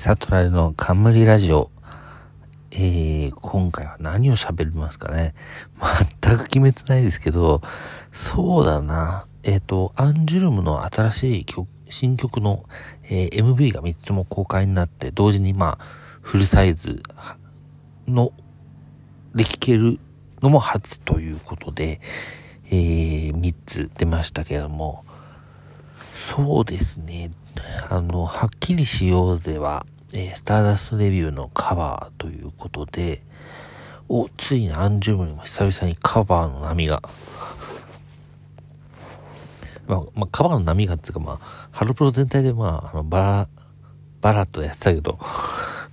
サトラレの冠ラジオ。えー、今回は何を喋りますかね。全く決めてないですけど、そうだな。えっ、ー、と、アンジュルムの新しい曲、新曲の、えー、MV が3つも公開になって、同時にまあ、フルサイズの、で聴けるのも初ということで、えー、3つ出ましたけども、そうですね。あの、はっきりしようぜは、えー、スターダストデビューのカバーということで、お、ついにアンジュムにも久々にカバーの波が、まあ、まあ、カバーの波がっていうか、まあ、ハロプロ全体で、まあ、あの、バラ、バラッとやってたけど、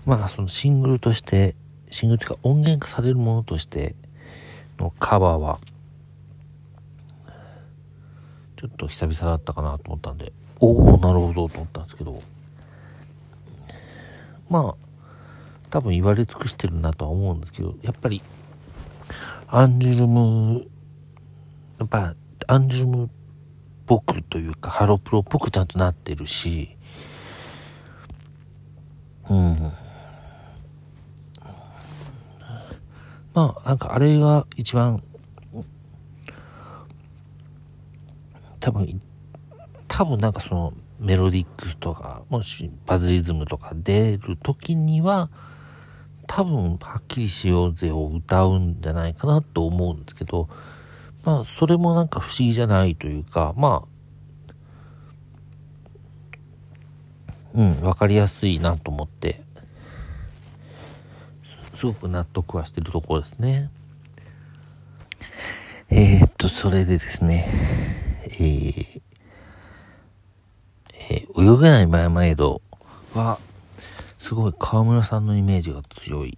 まあ、そのシングルとして、シングルというか音源化されるものとしてのカバーは、ちょっと久々だったかなと思ったんで、おおなるほどと思ったんですけど、まあ、多分言われ尽くしてるなとは思うんですけど、やっぱり、アンジュルム、やっぱ、アンジュルムっぽくというか、ハロプロっぽくちゃんとなってるし、うん。まあ、なんかあれが一番、多分、多分なんかその、メロディックスとか、もしバズリズムとか出る時には、多分、はっきりしようぜを歌うんじゃないかなと思うんですけど、まあ、それもなんか不思議じゃないというか、まあ、うん、わかりやすいなと思って、すごく納得はしてるところですね。えー、っと、それでですね、えー、えー、泳げないマヤマエドは、すごい河村さんのイメージが強い。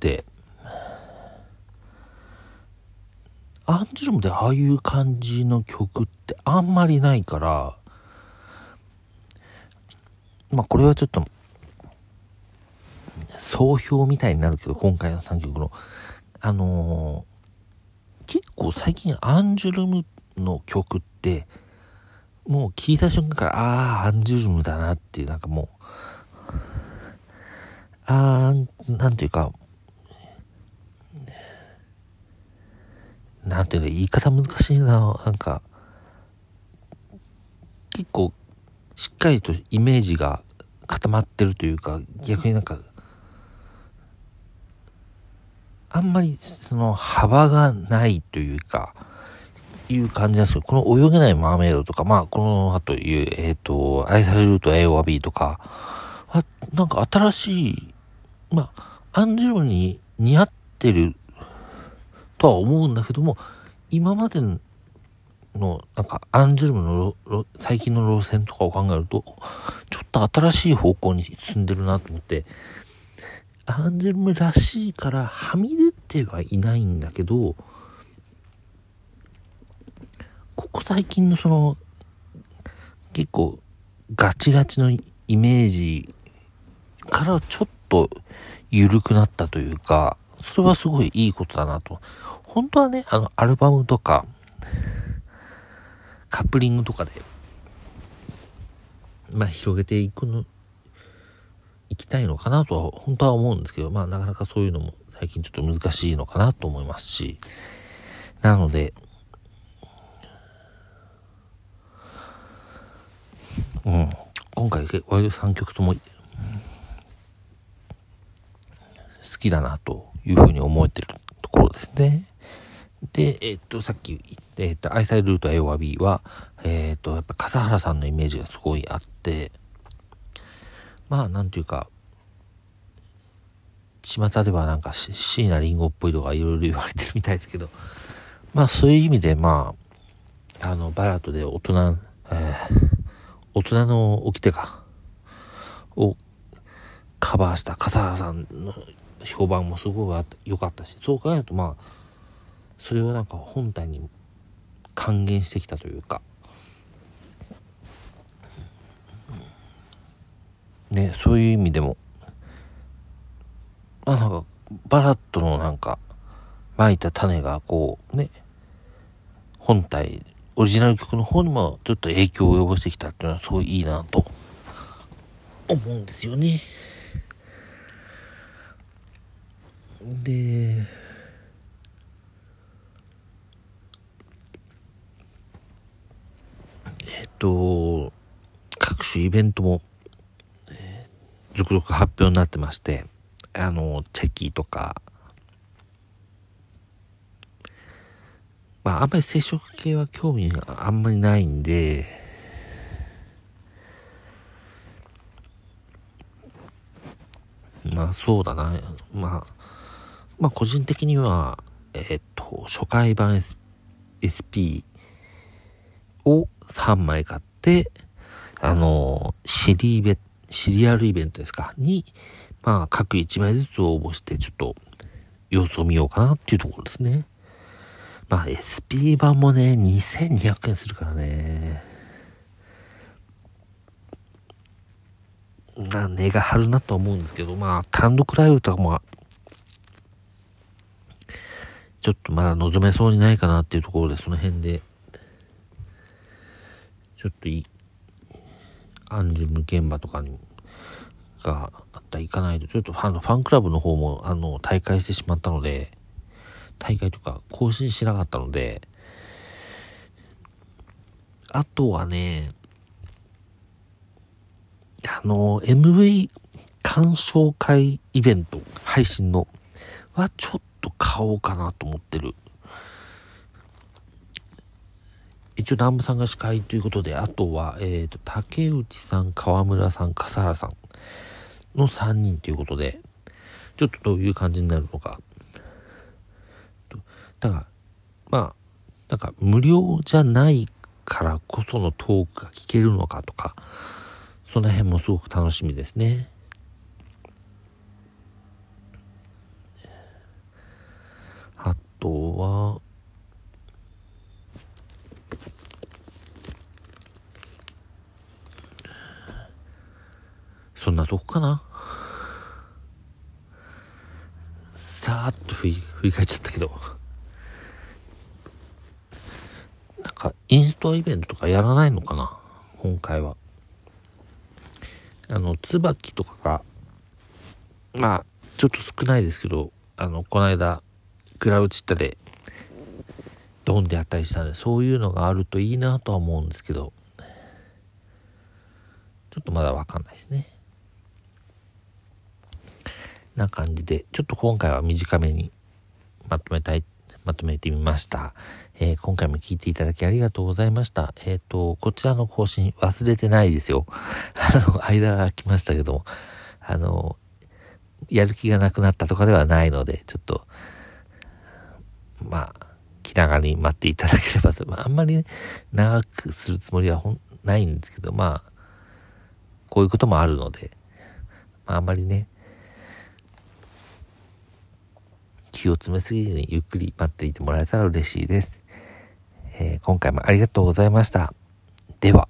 で、アンジュルムでああいう感じの曲ってあんまりないから、まあこれはちょっと、総評みたいになるけど、今回の3曲の、あのー、結構最近アンジュルムの曲って、もう聞いた瞬間から、ああ、アンジュルムだなっていう、なんかもう、ああ、なんていうか、なんていうか、言い方難しいな、なんか、結構、しっかりとイメージが固まってるというか、逆になんか、あんまりその幅がないというか、いう感じなんですけど、この泳げないマーメイドとか、まあ、この後いう、えっ、ー、と、愛されると A は B とか、あ、なんか新しい、まあ、アンジュルに似合ってるとは思うんだけども、今までの、なんか、アンジュルムの最近の路線とかを考えると、ちょっと新しい方向に進んでるなと思って、アンジュルムらしいからはみ出てはいないんだけど、ここ最近のその、結構ガチガチのイメージからちょっと緩くなったというか、それはすごいいいことだなと。本当はね、あの、アルバムとか、カップリングとかで、まあ、広げていくの、いきたいのかなとは、本当は思うんですけど、まあ、なかなかそういうのも最近ちょっと難しいのかなと思いますし、なので、うん、今回割と3曲とも好きだなというふうに思えてるところですね。で、えっと、さっき言って、えっと、愛されると A は B は、えっと、やっぱ笠原さんのイメージがすごいあって、まあ、なんていうか、巷ではなんか椎名林檎っぽいとかいろいろ言われてるみたいですけど、まあそういう意味で、まあ、あの、バラートで大人、えー大人の掟か、をカバーした笠原さんの評判もすごい良かったし、そう考えるとまあ、それをなんか本体に還元してきたというか、ね、そういう意味でも、まあなんか、バラットのなんか、撒いた種がこうね、本体オリジナル曲の方にもちょっと影響を及ぼしてきたっていうのはすごいいいなと思うんですよね。で、えっと、各種イベントも、続々発表になってまして、あの、チェキとか、まあ、あんまり接触系は興味があんまりないんで、まあそうだな。まあ、まあ個人的には、えっ、と、初回版 SP を3枚買って、あの、シリイベッ、シリアルイベントですか、に、まあ各1枚ずつ応募して、ちょっと様子を見ようかなっていうところですね。まあ SP 版もね、2200円するからね。まあ値が張るなと思うんですけど、まあ単独ライブとかも、ちょっとまだ望めそうにないかなっていうところで、その辺で、ちょっとい、アンジュム現場とかに、があったら行かないと、ちょっとファンファンクラブの方も、あの、大会してしまったので、大会とか更新しなかったので、あとはね、あの、MV 鑑賞会イベント、配信の、はちょっと買おうかなと思ってる。一応南部さんが司会ということで、あとは、えっ、ー、と、竹内さん、川村さん、笠原さんの3人ということで、ちょっとどういう感じになるのか、だから、まあ、なんか無料じゃないからこそのトークが聞けるのかとか、その辺もすごく楽しみですね。あとは、そんなとこかなさーっと振り返っちゃったけど。なんかインストアイベントとかやらないのかな？今回は。あの、椿とかが、まあ、ちょっと少ないですけど、あの、この間、クラウチッタで、ドンでやったりしたんで、そういうのがあるといいなとは思うんですけど、ちょっとまだわかんないですね。な感じで、ちょっと今回は短めにまとめたいまとめてみました。えー、今回も聞いていただきありがとうございました。えっ、ー、と、こちらの更新忘れてないですよ。あの、間が空きましたけども、あの、やる気がなくなったとかではないので、ちょっと、まあ、気長に待っていただければと、まあ、あんまりね、長くするつもりはほんないんですけど、まあ、こういうこともあるので、まあ、あんまりね、気を詰めすぎずにゆっくり待っていてもらえたら嬉しいです。えー、今回もありがとうございました。では。